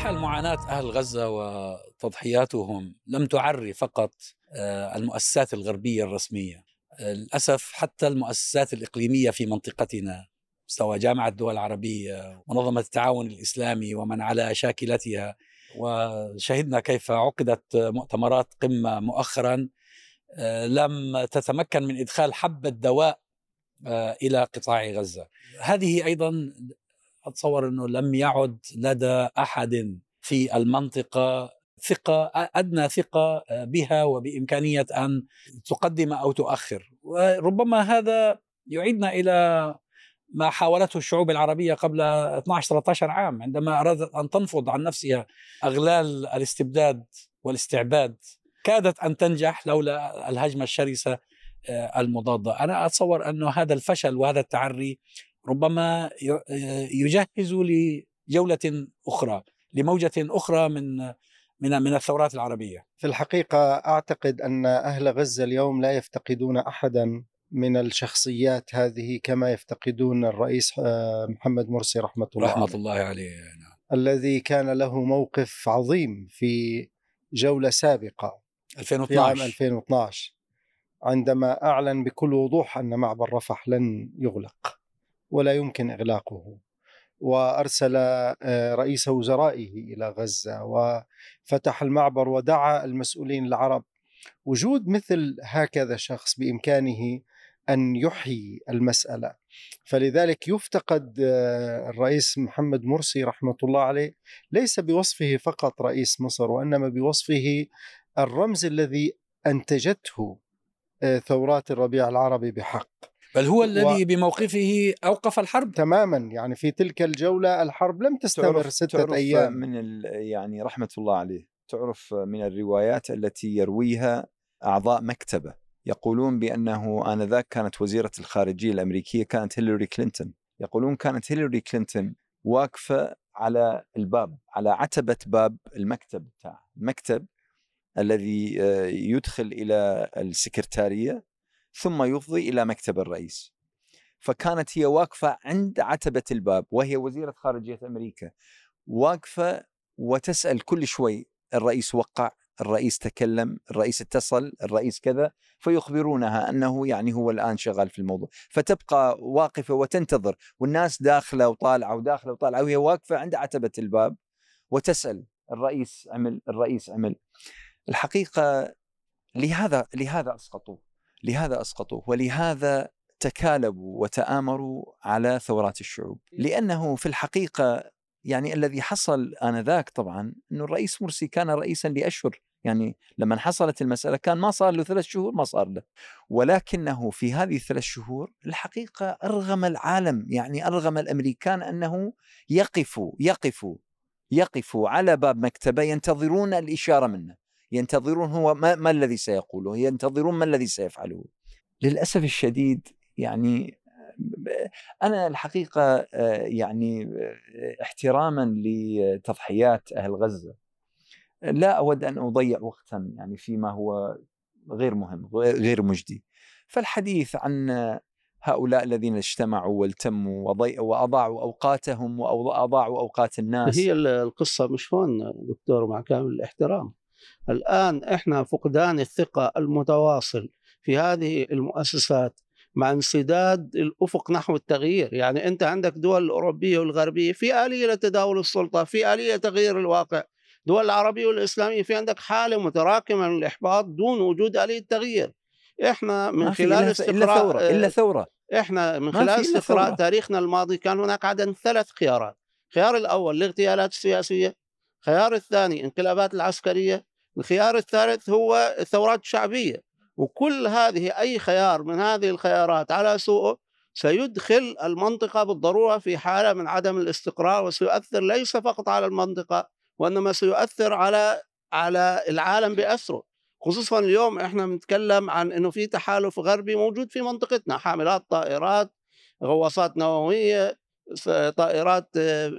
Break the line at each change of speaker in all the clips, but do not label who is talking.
الحال معاناة أهل غزة وتضحياتهم لم تعري فقط آه، المؤسسات الغربية الرسمية. آه، للأسف حتى المؤسسات الإقليمية في منطقتنا مستوى جامعة الدول العربية منظمة التعاون الإسلامي ومن على شاكلتها وشهدنا كيف عقدت مؤتمرات قمة مؤخرا آه، لم تتمكن من إدخال حبة دواء إلى قطاع غزة. هذه أيضا أتصور أنه لم يعد لدى أحد في المنطقة ثقة أدنى ثقة بها وبإمكانية أن تقدم أو تؤخر. وربما هذا يعيدنا إلى ما حاولته الشعوب العربية قبل 12-13 عام عندما أرادت أن تنفض عن نفسها أغلال الاستبداد والاستعباد. كادت أن تنجح لولا الهجمة الشرسة المضادة. أنا أتصور أن هذا الفشل وهذا التعري ربما يجهز لجولة أخرى لموجة أخرى من من من الثورات العربية
في الحقيقة أعتقد أن أهل غزة اليوم لا يفتقدون أحدا من الشخصيات هذه كما يفتقدون الرئيس آه، محمد مرسي رحمة الله
رحمة عليه. الله عليه نعم.
الذي كان له موقف عظيم في جولة سابقة
2012
في عام 2012 عندما أعلن بكل وضوح أن معبر رفح لن يغلق ولا يمكن إغلاقه. وأرسل آه، رئيس وزرائه إلى غزة وفتح المعبر ودعا المسؤولين العرب. وجود مثل هكذا شخص بإمكانه أن يحيي المسألة. فلذلك يفتقد آه، الرئيس محمد مرسي رحمة الله عليه ليس بوصفه فقط رئيس مصر وإنما بوصفه الرمز الذي أنتجته آه، ثورات الربيع العربي بحق.
بل هو الذي و... بموقفه أوقف الحرب.
تماما يعني في تلك الجولة الحرب لم تستمر تعرف ستة تعرف أيام.
من يعني رحمة الله عليه تعرف من الروايات التي يرويها أعضاء مكتبة يقولون بأنه آنذاك كانت وزيرة الخارجية الأمريكية كانت هيلاري كلينتون. يقولون كانت هيلاري كلينتون واقفة على الباب على عتبة باب المكتب بتاعه المكتب الذي آه، يدخل إلى السكرتارية ثم يفضي إلى مكتب الرئيس. فكانت هي واقفة عند عتبة الباب وهي وزيرة خارجية أمريكا. واقفة وتسأل كل شوي الرئيس وقع الرئيس تكلم الرئيس اتصل الرئيس كذا فيخبرونها أنه يعني هو الآن شغال في الموضوع. فتبقى واقفة وتنتظر والناس داخلة وطالعة وداخلة وطالعة وهي واقفة عند عتبة الباب وتسأل الرئيس عمل الرئيس عمل. الحقيقة لهذا لهذا اسقطوه لهذا اسقطوه ولهذا تكالبوا وتآمروا على ثورات الشعوب. لأنه في الحقيقة يعني الذي حصل آنذاك طبعا أنه الرئيس مرسي كان رئيسا لأشهر. يعني لما حصلت المسألة كان ما صار له ثلاث شهور ما صار له. ولكنه في هذه الثلاث شهور الحقيقة أرغم العالم. يعني أرغم الأمريكان أنه يقفوا يقفوا يقفوا على باب مكتبه ينتظرون الإشارة منه. ينتظرون هو ما, ما الذي سيقوله ينتظرون ما الذي سيفعله. للأسف الشديد يعني أنا الحقيقة يعني احتراما لتضحيات أهل غزة. لا أود أن أضيع وقتا يعني فيما هو غير مهم غير مجدي. فالحديث عن هؤلاء الذين اجتمعوا والتموا وأضاعوا أوقاتهم وأضاعوا أوقات الناس.
هي القصة مش هون دكتور مع كامل الاحترام. الآن إحنا فقدان الثقة المتواصل في هذه المؤسسات مع انسداد الأفق نحو التغيير، يعني أنت عندك دول الاوروبيه والغربية في آلية لتداول السلطة، في آلية تغيير الواقع، دول العربية والإسلامية في عندك حالة متراكمة من الاحباط دون وجود آلية تغيير. إحنا من خلال
استقراء إلا ثورة إلا ثورة.
إحنا من خلال استقراء تاريخنا الماضي كان هناك عدد ثلاث خيارات، الخيار الأول الاغتيالات السياسية، الخيار الثاني انقلابات العسكرية، الخيار الثالث هو الثورات الشعبية وكل هذه أي خيار من هذه الخيارات على سوءه سيدخل المنطقة بالضرورة في حالة من عدم الاستقرار وسيؤثر ليس فقط على المنطقة وإنما سيؤثر على على العالم بأسره. خصوصا اليوم إحنا بنتكلم عن إنه في تحالف غربي موجود في منطقتنا حاملات طائرات غواصات نووية طائرات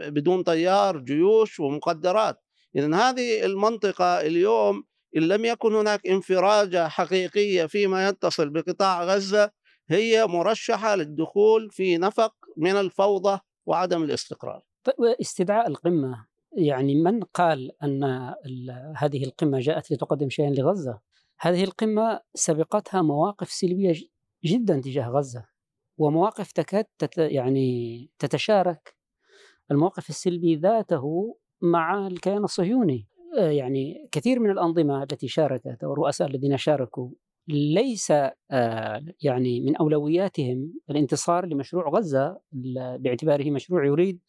بدون طيار جيوش ومقدرات. إذا هذه المنطقة اليوم إن لم يكن هناك انفراجة حقيقية فيما يتصل بقطاع غزة هي مرشحة للدخول في نفق من الفوضى وعدم الاستقرار.
طيب استدعاء القمة يعني من قال أن هذه القمة جاءت لتقدم شيئا لغزة؟ هذه القمة سبقتها مواقف سلبية جدا تجاه غزة ومواقف تكاد تت يعني تتشارك. الموقف السلبي ذاته مع الكيان الصهيوني. آه، يعني كثير من الأنظمة التي شاركت أو الرؤساء الذين شاركوا ليس آه، يعني من أولوياتهم الانتصار لمشروع غزة باعتباره مشروع يريد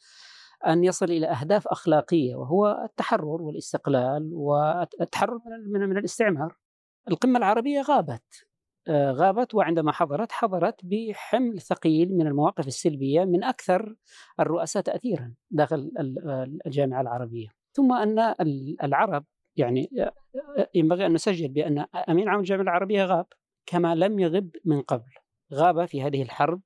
أن يصل إلى أهداف أخلاقية وهو التحرر والاستقلال والتحرر من الاستعمار. القمة العربية غابت. غابت وعندما حضرت حضرت بحمل ثقيل من المواقف السلبية من أكثر الرؤساء تأثيرا داخل الجامعة العربية. ثم أن العرب يعني آه، آه، ينبغي أن نسجل بأن أمين عام الجامعة العربية غاب كما لم يغب من قبل. غاب في هذه الحرب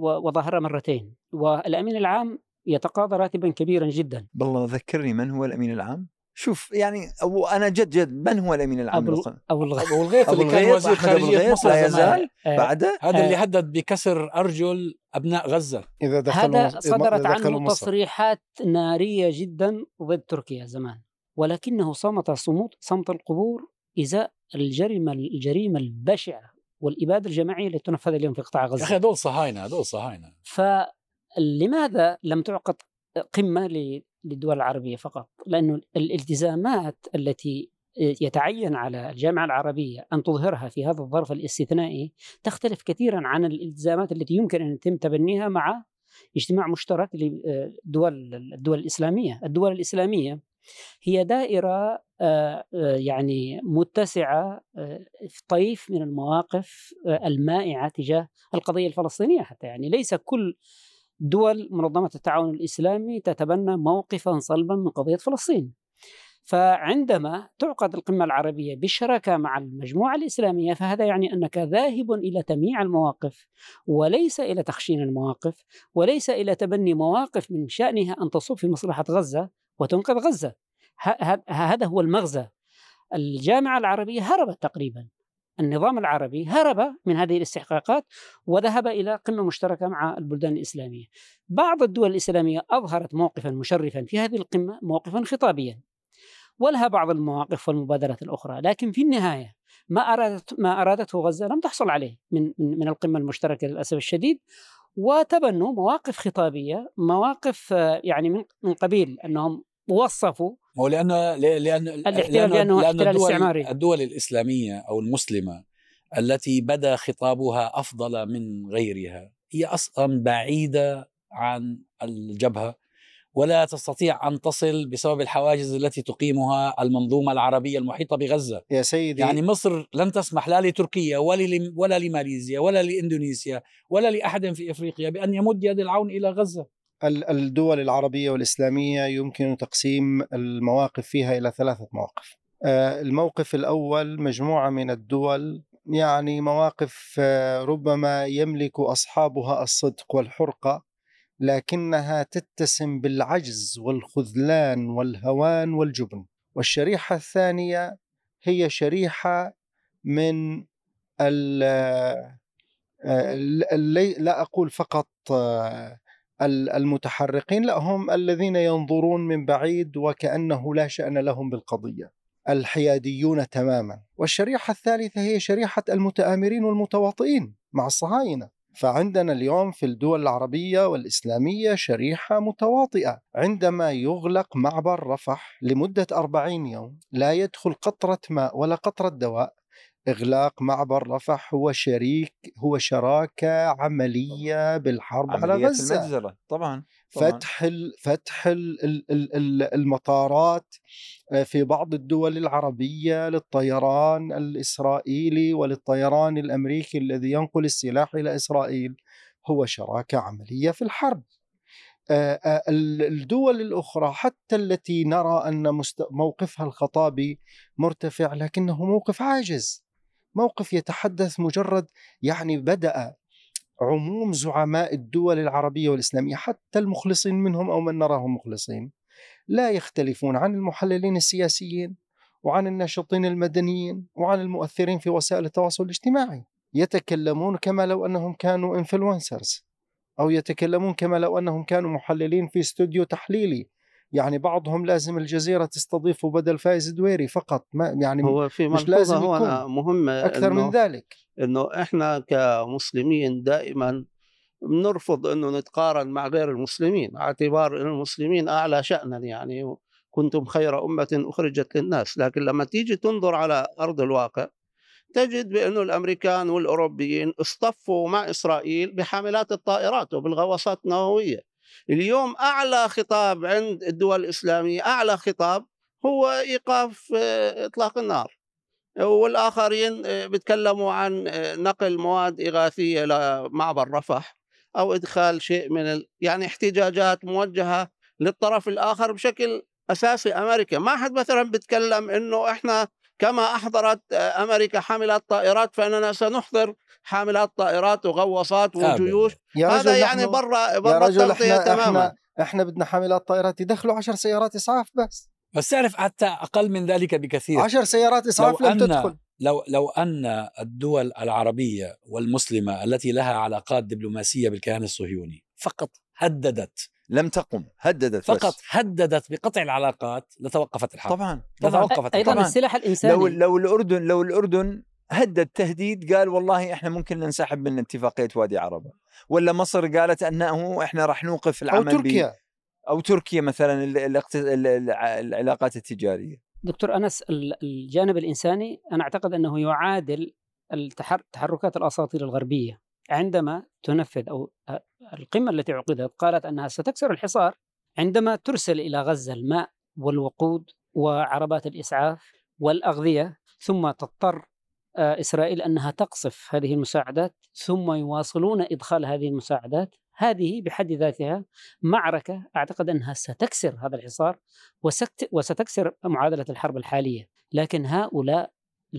وظهر مرتين. والأمين العام يتقاضى راتبا كبيرا جدا.
بالله ذكرني من هو الأمين العام؟ شوف يعني أبو أنا جد جد من هو الأمين العام
أبو, أبو الغيث أبو الغيث اللي كان وزير خارجية مصر
لا يزال
آه.
بعده
هذا اللي هدد بكسر أرجل أبناء غزة.
إذا دخلوا هذا صدرت عنه مصر. تصريحات نارية جدا ضد تركيا زمان ولكنه صمت صمود صمت القبور إزاء الجريمة الجريمة البشعة والإبادة الجماعية اللي تنفذ اليوم في قطاع غزة.
يا أخي هذول صهاينة هذول صهاينة.
فلماذا لم تعقد قمة للدول العربية فقط لأن الالتزامات التي يتعين على الجامعة العربية أن تظهرها في هذا الظرف الاستثنائي تختلف كثيرا عن الالتزامات التي يمكن أن يتم تبنيها مع اجتماع مشترك لدول الدول الإسلامية. الدول الإسلامية هي دائرة آه، آه، يعني متسعة آه، في طيف من المواقف المائعة تجاه القضية الفلسطينية حتى يعني ليس كل دول منظمة التعاون الإسلامي تتبنى موقفا صلبا من قضية فلسطين. فعندما تعقد القمة العربية بالشراكة مع المجموعة الإسلامية فهذا يعني أنك ذاهب إلى تمييع المواقف وليس إلى تخشين المواقف وليس إلى تبني مواقف من شأنها أن تصب في مصلحة غزة وتنقذ غزة. هذا هو المغزى. الجامعة العربية هربت تقريبا. النظام العربي هرب من هذه الاستحقاقات وذهب إلى قمة مشتركة مع البلدان الإسلامية. بعض الدول الإسلامية أظهرت موقفا مشرفا في هذه القمة موقفا خطابيا ولها بعض المواقف والمبادرات الأخرى لكن في النهاية ما أرادت ما أرادته غزة لم تحصل عليه من من, من القمة المشتركة للأسف الشديد. وتبنوا مواقف خطابية مواقف يعني من من قبيل أنهم وصفوا
هو لأن لأن
الاحتلال لأنه لأن احتلال
الدول
استعماري.
الدول الإسلامية أو المسلمة التي بدا خطابها أفضل من غيرها هي أصلا بعيدة عن الجبهة ولا تستطيع أن تصل بسبب الحواجز التي تقيمها المنظومة العربية المحيطة بغزة.
يا سيدي
يعني مصر لن تسمح لا لتركيا ولا ولا لماليزيا ولا لإندونيسيا ولا لأحد في إفريقيا بأن يمد يد العون إلى غزة.
الدول العربية والإسلامية يمكن تقسيم المواقف فيها إلى ثلاثة مواقف. آه، الموقف الأول مجموعة من الدول يعني مواقف آه، ربما يملك أصحابها الصدق والحرقة لكنها تتسم بالعجز والخذلان والهوان والجبن. والشريحة الثانية هي شريحة من آه، لا أقول فقط المتحرقين لا هم الذين ينظرون من بعيد وكأنه لا شأن لهم بالقضية. الحياديون تماما. والشريحة الثالثة هي شريحة المتآمرين والمتواطئين مع الصهاينة فعندنا اليوم في الدول العربية والإسلامية شريحة متواطئة. عندما يغلق معبر رفح لمدة أربعين يوم لا يدخل قطرة ماء ولا قطرة دواء إغلاق معبر رفح هو شريك هو شراكة عملية بالحرب على غزة.
المجزرة طبعا,
طبعا. فتح فتح المطارات آه، في بعض الدول العربية للطيران الإسرائيلي وللطيران الأمريكي الذي ينقل السلاح إلى إسرائيل. هو شراكة عملية في الحرب. آه، آه، الدول الأخرى حتى التي نرى أن موقفها الخطابي مرتفع لكنه موقف عاجز. موقف يتحدث مجرد يعني بدأ عموم زعماء الدول العربية والإسلامية حتى المخلصين منهم أو من نراهم مخلصين لا يختلفون عن المحللين السياسيين وعن الناشطين المدنيين وعن المؤثرين في وسائل التواصل الاجتماعي. يتكلمون كما لو أنهم كانوا انفلونسرز أو يتكلمون كما لو أنهم كانوا محللين في استوديو تحليلي يعني بعضهم لازم الجزيرة تستضيفه بدل فايز دويري فقط ما يعني
هو في
مش لازم يكون
مهمة
أكثر من
إنه
ذلك.
إنه إحنا كمسلمين دائما بنرفض إنه نتقارن مع غير المسلمين اعتبار إن المسلمين أعلى شانا يعني كنتم خير أمة أخرجت للناس لكن لما تيجي تنظر على أرض الواقع تجد بأنه الأمريكان والأوروبيين اصطفوا مع إسرائيل بحاملات الطائرات وبالغواصات النووية. اليوم أعلى خطاب عند الدول الإسلامية أعلى خطاب هو إيقاف آه، إطلاق النار. والآخرين آه، بيتكلموا عن آه، نقل مواد إغاثية لمعبر رفح أو إدخال شيء من ال... يعني احتجاجات موجهة للطرف الآخر بشكل أساسي. أمريكا ما حد مثلا بيتكلم إنه إحنا كما أحضرت آه، أمريكا حاملات طائرات فإننا سنحضر حاملات طائرات وغواصات وجيوش.
يا
هذا
رجل
يعني
رجل
التغطية
إحنا
تماما.
إحنا إحنا بدنا حاملات طائرات يدخلوا عشر سيارات إسعاف بس.
بس تعرف حتى أقل من ذلك بكثير.
عشر سيارات إسعاف
لو
لم
أن
تدخل.
لو لو أن الدول العربية والمسلمة التي لها علاقات دبلوماسية بالكيان الصهيوني فقط هددت
لم تقم هددت
فقط
بس.
هددت بقطع العلاقات لتوقفت الحرب.
طبعا
لتوقفت
أيضا
الحرب.
السلاح الإنساني.
لو لو الأردن لو الأردن هدد تهديد قال والله إحنا ممكن ننسحب من اتفاقية وادي عربة. ولا مصر قالت أنه إحنا راح نوقف
أو
العمل ب-
تركيا.
أو تركيا مثلا العلاقات التجارية.
دكتور أنس ال- الجانب الإنساني أنا أعتقد أنه يعادل التحر- تحركات الأساطير الغربية. عندما تنفذ أو القمة التي عقدت قالت أنها ستكسر الحصار عندما ترسل إلى غزة الماء والوقود وعربات الإسعاف والأغذية ثم تضطر إسرائيل أنها تقصف هذه المساعدات ثم يواصلون إدخال هذه المساعدات. هذه بحد ذاتها معركة أعتقد أنها ستكسر هذا الحصار وستكسر معادلة الحرب الحالية. لكن هؤلاء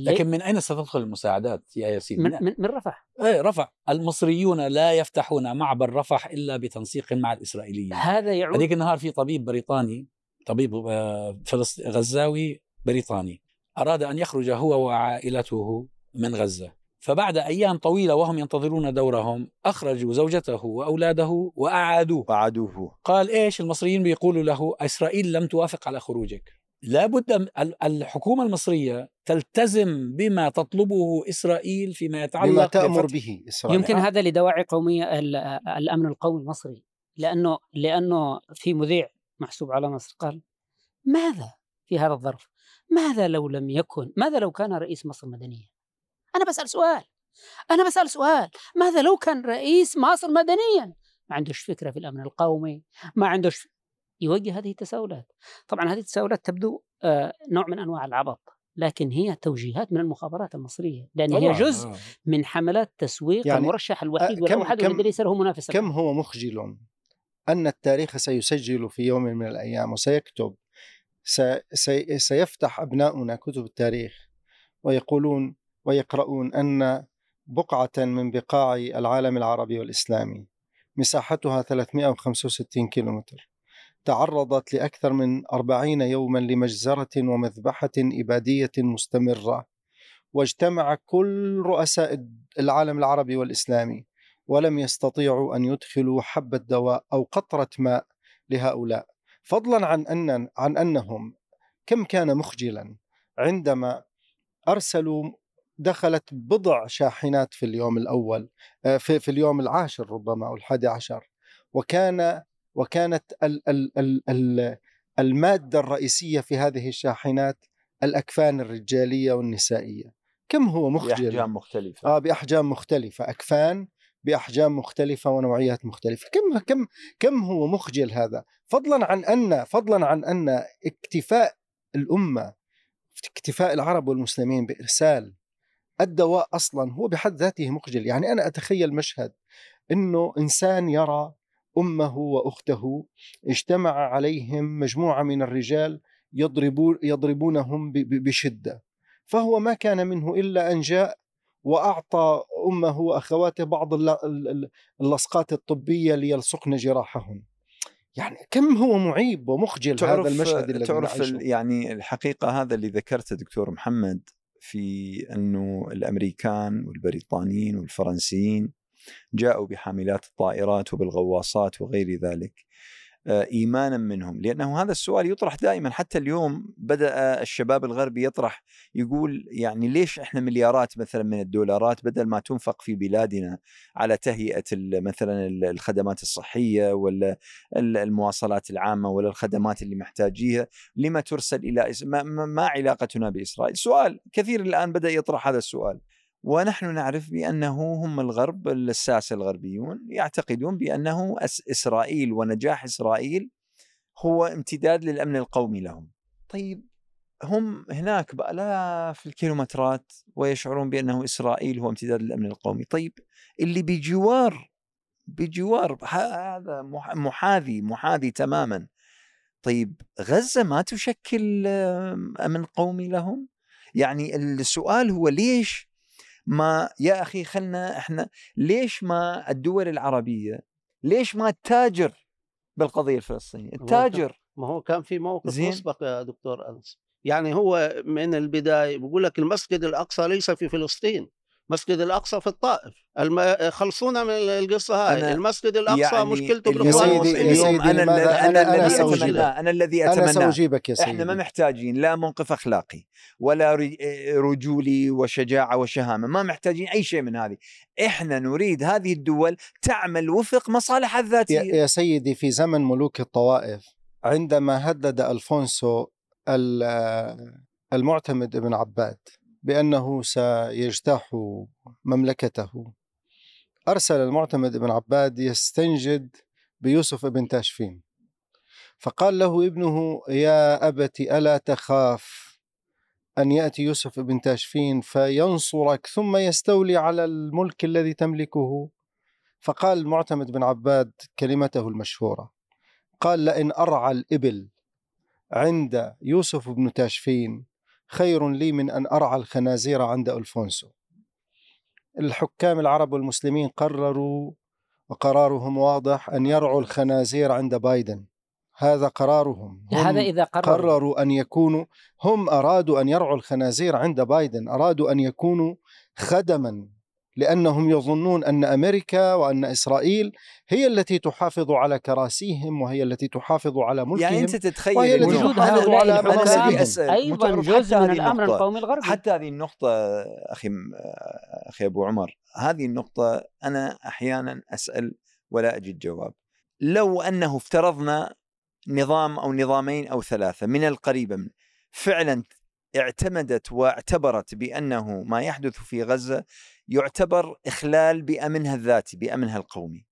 لكن من أين ستدخل المساعدات يا ياسين؟
من, من, من رفح.
إيه رفح. المصريون لا يفتحون معبر رفح إلا بتنسيق مع الإسرائيليين.
هذا يعود
هذيك النهار في طبيب بريطاني طبيب آه، فلسط... غزاوي بريطاني أراد أن يخرج هو وعائلته من غزة. فبعد أيام طويلة وهم ينتظرون دورهم اخرجوا زوجته وأولاده وأعادوه.
وعدوه
قال إيش المصريين بيقولوا له؟ إسرائيل لم توافق على خروجك. لابد م- ال- الحكومة المصرية تلتزم بما تطلبه إسرائيل فيما يتعلق
بما
بفتح-
به إسرائيل
يمكن هذا لدواعي قومية ال- الأمن القومي المصري لأنه لأنه في مذيع محسوب على مصر قال ماذا في هذا الظرف؟ ماذا لو لم يكن؟ ماذا لو كان رئيس مصر مدنيا؟ أنا بسأل سؤال أنا بسأل سؤال ماذا لو كان رئيس مصر مدنيا؟ ما عندوش فكرة في الأمن القومي، ما عندوش يوجه هذه التساؤلات. طبعا هذه التساؤلات تبدو آه، نوع من أنواع العبط، لكن هي توجيهات من المخابرات المصرية، لأن هي جزء
آه.
من حملات تسويق
يعني
المرشح الوحيد
كم-
والذي ليس له منافس
كم هو مخجل أن التاريخ سيسجل في يوم من الأيام وسيكتب سي سي سيفتح أبناؤنا كتب التاريخ ويقولون ويقرؤون أن بقعة من بقاع العالم العربي والإسلامي مساحتها 365 كيلومتر تعرضت لأكثر من 40 يوما لمجزرة ومذبحة إبادية مستمرة واجتمع كل رؤساء العالم العربي والإسلامي ولم يستطيعوا أن يدخلوا حبه دواء أو قطرة ماء لهؤلاء. فضلا عن ان عن أنهم كم كان مخجلا عندما أرسلوا دخلت بضع شاحنات في اليوم الأول آه، في, في اليوم العاشر ربما أو الحادي عشر وكان وكانت ال ال ال ال المادة الرئيسية في هذه الشاحنات الأكفان الرجالية والنسائية. كم هو مخجل؟
بأحجام مختلفة.
آه بأحجام مختلفة. أكفان بأحجام مختلفة ونوعيات مختلفة. كم كم كم هو مخجل هذا؟ فضلا عن أن فضلا عن أن اكتفاء الأمة اكتفاء العرب والمسلمين بإرسال الدواء أصلا هو بحد ذاته مخجل. يعني أنا أتخيل مشهد إنه إنسان يرى أمه وأخته اجتمع عليهم مجموعة من الرجال يضربون يضربونهم بشدة فهو ما كان منه إلا أن جاء وأعطى أمه وأخواته بعض الل- ال- ال- اللصقات الطبية ليلصقن جراحهن. يعني كم هو معيب ومخجل
تعرف
هذا المشهد الذي
تعرف يعني الحقيقة هذا اللي ذكرته دكتور محمد في أنه الأمريكان والبريطانيين والفرنسيين جاءوا بحاملات الطائرات وبالغواصات وغير ذلك آه، إيمانا منهم لأنه هذا السؤال يطرح دائما حتى اليوم بدأ الشباب الغربي يطرح يقول يعني ليش إحنا مليارات مثلا من الدولارات بدل ما تنفق في بلادنا على تهيئة مثلا الخدمات الصحية ولا المواصلات العامة ولا الخدمات اللي محتاجيها لما ترسل إلى ما, ما علاقتنا بإسرائيل؟ سؤال كثير الآن بدأ يطرح هذا السؤال ونحن نعرف بأنه هم الغرب الساسه الغربيون يعتقدون بأنه إسرائيل ونجاح إسرائيل هو امتداد للأمن القومي لهم. طيب هم هناك بالاف الكيلومترات ويشعرون بأنه إسرائيل هو امتداد للأمن القومي، طيب اللي بجوار بجوار هذا محاذي محاذي تماما. طيب غزة ما تشكل أمن قومي لهم؟ يعني السؤال هو ليش ما يا أخي خلنا إحنا ليش ما الدول العربية ليش ما تتاجر بالقضية الفلسطينية؟ التاجر.
ما هو كان في موقف مسبق يا دكتور أنس. يعني هو من البداية بقول لك المسجد الأقصى ليس في فلسطين. مسجد الأقصى في الطائف. الم... خلصونا من القصة هاي. المسجد الأقصى يعني مشكلته
بالاخوان اليوم أنا أنا, أنا, أنا,
الذي أنا الذي أتمنى. أنا
سأجيبك يا سيدي
إحنا ما محتاجين لا موقف أخلاقي ولا رجولي وشجاعة وشهامة. ما محتاجين أي شيء من هذه. إحنا نريد هذه الدول تعمل وفق مصالحها الذاتية.
يا, يا سيدي في زمن ملوك الطوائف عندما هدد ألفونسو المعتمد بن عباد بأنه سيجتاح مملكته. أرسل المعتمد بن عباد يستنجد بيوسف بن تاشفين. فقال له ابنه يا أبت ألا تخاف أن يأتي يوسف بن تاشفين فينصرك ثم يستولي على الملك الذي تملكه؟ فقال المعتمد بن عباد كلمته المشهورة قال لئن أرعى الإبل عند يوسف بن تاشفين خير لي من أن أرعى الخنازير عند ألفونسو. الحكام العرب والمسلمين قرروا وقرارهم واضح أن يرعوا الخنازير عند بايدن. هذا قرارهم.
هذا إذا قرروا.
قرروا أن يكونوا هم أرادوا أن يرعوا الخنازير عند بايدن أرادوا أن يكونوا خدما. لأنهم يظنون أن أمريكا وأن إسرائيل هي التي تحافظ على كراسيهم وهي التي تحافظ على ملكهم
يعني أنت تتخيل
وهي التي تحافظ على مناصبهم
أيضا جزء من الأمر القومي الغربي.
حتى هذه النقطة أخي أخي أبو عمر هذه النقطة أنا أحيانا أسأل ولا أجد جواب. لو أنه افترضنا نظام أو نظامين أو ثلاثة من القريبه من فعلا اعتمدت واعتبرت بأنه ما يحدث في غزة يعتبر إخلال بامنها الذاتي بامنها القومي.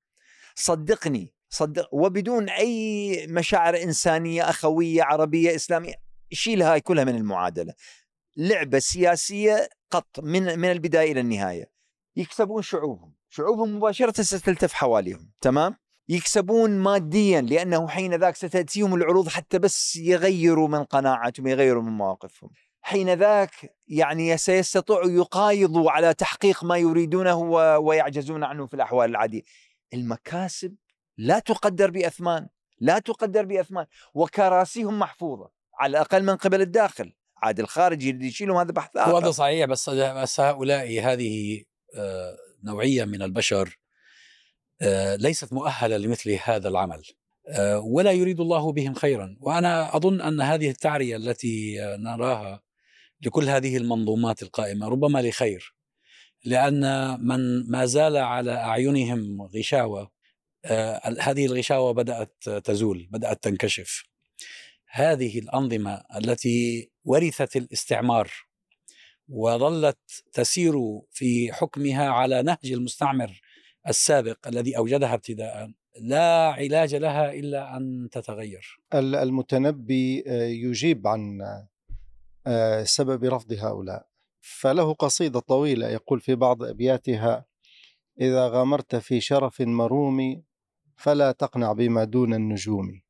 صدقني صدق وبدون أي مشاعر إنسانية أخوية عربية إسلامية شيل هاي كلها من المعادلة. لعبة سياسية قط من من البداية إلى النهاية. يكسبون شعوبهم. شعوبهم مباشرة ستلتف حواليهم تمام؟ يكسبون ماديا لأنه حين ذاك ستأتيهم العروض حتى بس يغيروا من قناعاتهم يغيروا من مواقفهم. حين ذاك يعني سيستطيعوا يقايضوا على تحقيق ما يريدونه ويعجزون عنه في الأحوال العادية. المكاسب لا تقدر بأثمان لا تقدر بأثمان وكراسيهم محفوظة على الأقل من قبل الداخل. عاد الخارج يريد يشيلهم هذا بحث آخر.
هذا صحيح بس هؤلاء هذه آه، نوعية من البشر آه، ليست مؤهلة لمثل هذا العمل. آه، ولا يريد الله بهم خيرا. وأنا أظن أن هذه التعرية التي نراها لكل هذه المنظومات القائمة ربما لخير لأن من ما زال على أعينهم غشاوة آه هذه الغشاوة بدأت تزول بدأت تنكشف هذه الأنظمة التي ورثت الاستعمار وظلت تسير في حكمها على نهج المستعمر السابق الذي أوجدها ابتداء لا علاج لها إلا أن تتغير.
المتنبي آه، يجيب عن سبب رفض هؤلاء. فله قصيدة طويلة يقول في بعض أبياتها إذا غامرت في شرف مروم فلا تقنع بما دون النجوم.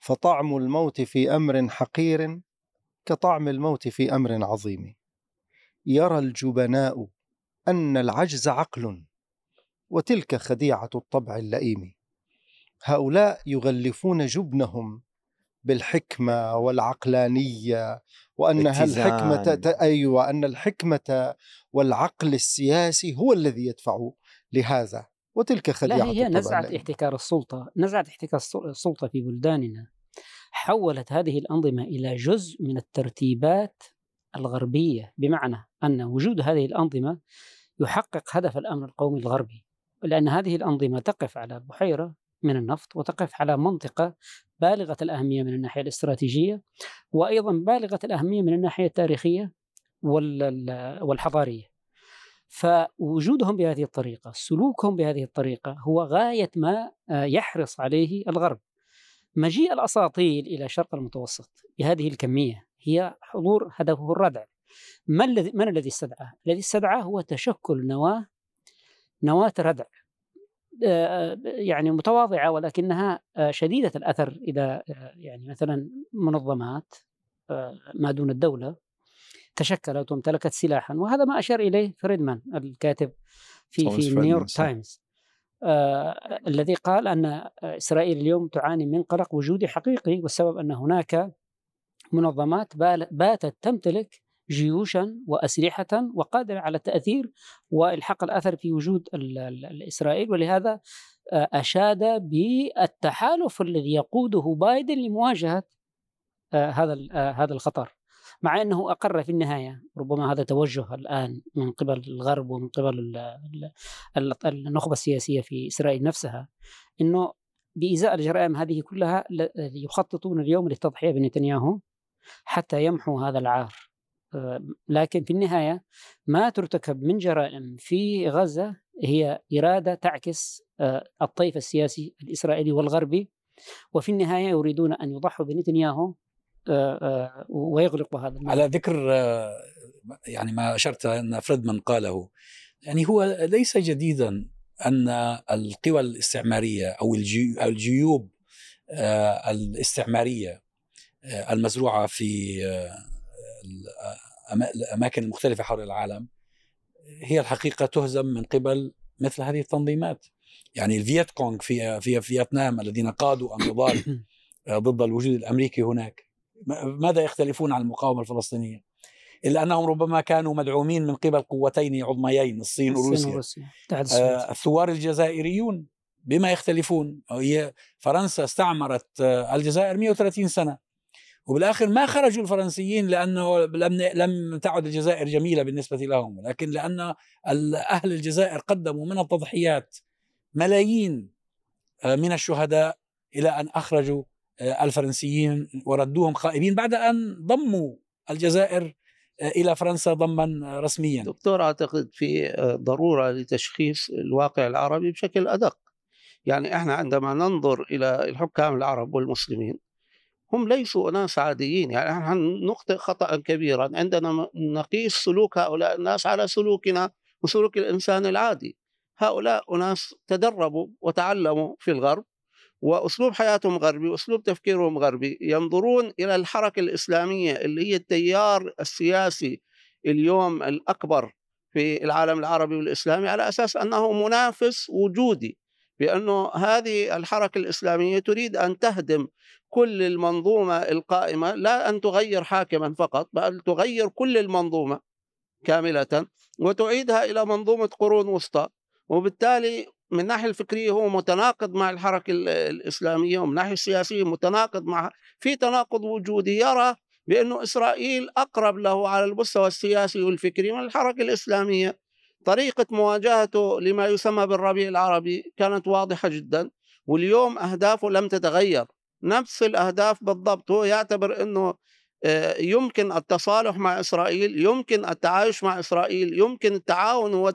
فطعم الموت في أمر حقير كطعم الموت في أمر عظيم. يرى الجبناء أن العجز عقل وتلك خديعة الطبع اللئيم. هؤلاء يغلفون جبنهم بالحكمة والعقلانية وأنها الحكمة أيوة أن الحكمة والعقل السياسي هو الذي يدفع لهذا. وتلك خديعة
لا هي نزعة. احتكار السلطة نزعة احتكار الس- السلطة في بلداننا. حولت هذه الأنظمة إلى جزء من الترتيبات الغربية بمعنى أن وجود هذه الأنظمة يحقق هدف الأمن القومي الغربي. لأن هذه الأنظمة تقف على بحيرة من النفط وتقف على منطقة بالغة الأهمية من الناحية الاستراتيجية وأيضا بالغة الأهمية من الناحية التاريخية وال- والحضارية. فوجودهم بهذه الطريقة سلوكهم بهذه الطريقة هو غاية ما آه، يحرص عليه الغرب. مجيء الأساطيل إلى شرق المتوسط بهذه الكمية هي حضور هدفه الردع ما الذي من الذي استدعاه؟ الذي استدعاه هو تشكل نواة نواة ردع. يعني متواضعة ولكنها آه، شديدة الأثر إذا آه، يعني مثلا منظمات آه، ما دون الدولة تشكلت وامتلكت سلاحا وهذا ما أشار إليه فريدمان الكاتب في في نيويورك. تايمز آه الذي قال أن إسرائيل اليوم تعاني من قلق وجودي حقيقي والسبب أن هناك منظمات باتت تمتلك جيوشا وأسلحة وقادرة على التأثير وإلحاق الأثر في وجود ال- ال- الإسرائيل ولهذا آه، أشاد بالتحالف الذي يقوده بايدن لمواجهة آه، هذا آه، هذا الخطر مع إنه أقر في النهاية. ربما هذا توجه الآن من قبل الغرب ومن قبل ال- ال- ال- النخبة السياسية في إسرائيل نفسها إنه بإزاء الجرائم هذه كلها يخططون اليوم للتضحية بنتنياهو حتى يمحوا هذا العار. لكن في النهاية ما ترتكب من جرائم في غزة هي إرادة تعكس آه، الطيف السياسي الإسرائيلي والغربي وفي النهاية يريدون أن يضحوا بنتنياهو آه، آه، ويغلقوا هذا الملف.
على ذكر آه، يعني ما أشرت أن فريدمان قاله يعني هو ليس جديدا أن القوى الجي- أو الجيوب آه، الاستعمارية آه، المزروعة في الأما- الأماكن المختلفة حول العالم هي الحقيقة تهزم من قبل مثل هذه التنظيمات. يعني الفييت كونغ في في فيتنام الذين قادوا النضال ضد الوجود الأمريكي هناك ماذا يختلفون عن المقاومة الفلسطينية؟ إلا أنهم ربما كانوا مدعومين من قبل قوتين عظميين الصين وروسيا. آه، الثوار الجزائريون بما يختلفون هي فرنسا استعمرت آه، الجزائر 130 سنة. وبالآخر ما خرجوا الفرنسيين لأنه لم لم تعد الجزائر جميلة بالنسبة لهم لكن لأن أهل الجزائر قدموا من التضحيات ملايين آه، من الشهداء إلى أن أخرجوا آه، الفرنسيين وردوهم خائبين بعد أن ضموا الجزائر آه، إلى فرنسا ضما رسميا.
دكتور أعتقد في ضرورة لتشخيص الواقع العربي بشكل أدق. يعني إحنا عندما ننظر إلى الحكام العرب والمسلمين هم ليسوا أناس عاديين يعني إحنا نخطئ خطا كبيرا؟ عندنا نقيس سلوك هؤلاء الناس على سلوكنا وسلوك الإنسان العادي. هؤلاء أناس تدربوا وتعلموا في الغرب وأسلوب حياتهم غربي وأسلوب تفكيرهم غربي. ينظرون إلى الحركة الإسلامية اللي هي التيار السياسي اليوم الأكبر في العالم العربي والإسلامي على أساس أنه منافس وجودي بأنه هذه الحركة الإسلامية تريد أن تهدم كل المنظومة القائمة لا أن تغير حاكما فقط بل تغير كل المنظومة كاملة وتعيدها إلى منظومة قرون وسطى. وبالتالي من الناحيه الفكرية هو متناقض مع الحركة ال- الإسلامية ومن الناحيه السياسية متناقض مع في تناقض وجودي يرى بانه إسرائيل أقرب له على المستوى السياسي والفكري من الحركة الإسلامية. طريقة مواجهته لما يسمى بالربيع العربي كانت واضحة جدا واليوم أهدافه لم تتغير. نفس الأهداف بالضبط. هو يعتبر إنه آه، يمكن التصالح مع إسرائيل يمكن التعايش مع إسرائيل يمكن التعاون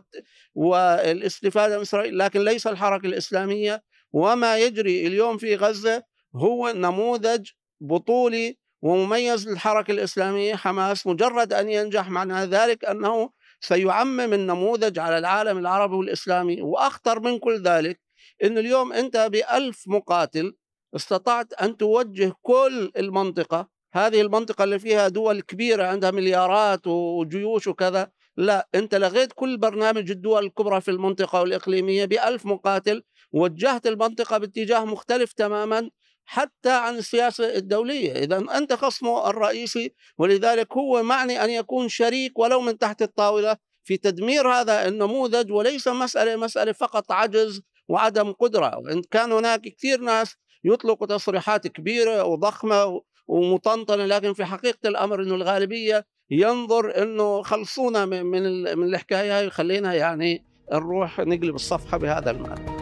والاستفادة من إسرائيل لكن ليس الحركة الإسلامية. وما يجري اليوم في غزة هو نموذج بطولي ومميز للحركة الإسلامية. حماس مجرد أن ينجح معنى ذلك أنه سيعمم النموذج على العالم العربي والإسلامي. وأخطر من كل ذلك إنه اليوم أنت بألف مقاتل استطعت أن توجه كل المنطقة هذه المنطقة اللي فيها دول كبيرة عندها مليارات وجيوش وكذا لا أنت لغيت كل برنامج الدول الكبرى في المنطقة والاقليميه بألف مقاتل وجهت المنطقة باتجاه مختلف تماما حتى عن السياسة الدولية. اذا أنت خصمه الرئيسي ولذلك هو معني أن يكون شريك ولو من تحت الطاولة. في تدمير هذا النموذج وليس مسألة مسألة فقط عجز وعدم قدرة. وإن كان هناك كثير ناس يطلقوا تصريحات كبيرة وضخمة ومطنطنة لكن في حقيقة الأمر إنه الغالبية ينظر إنه خلصونا من من الحكاية هاي وخلينا يعني نروح نقلب الصفحة بهذا المعنى.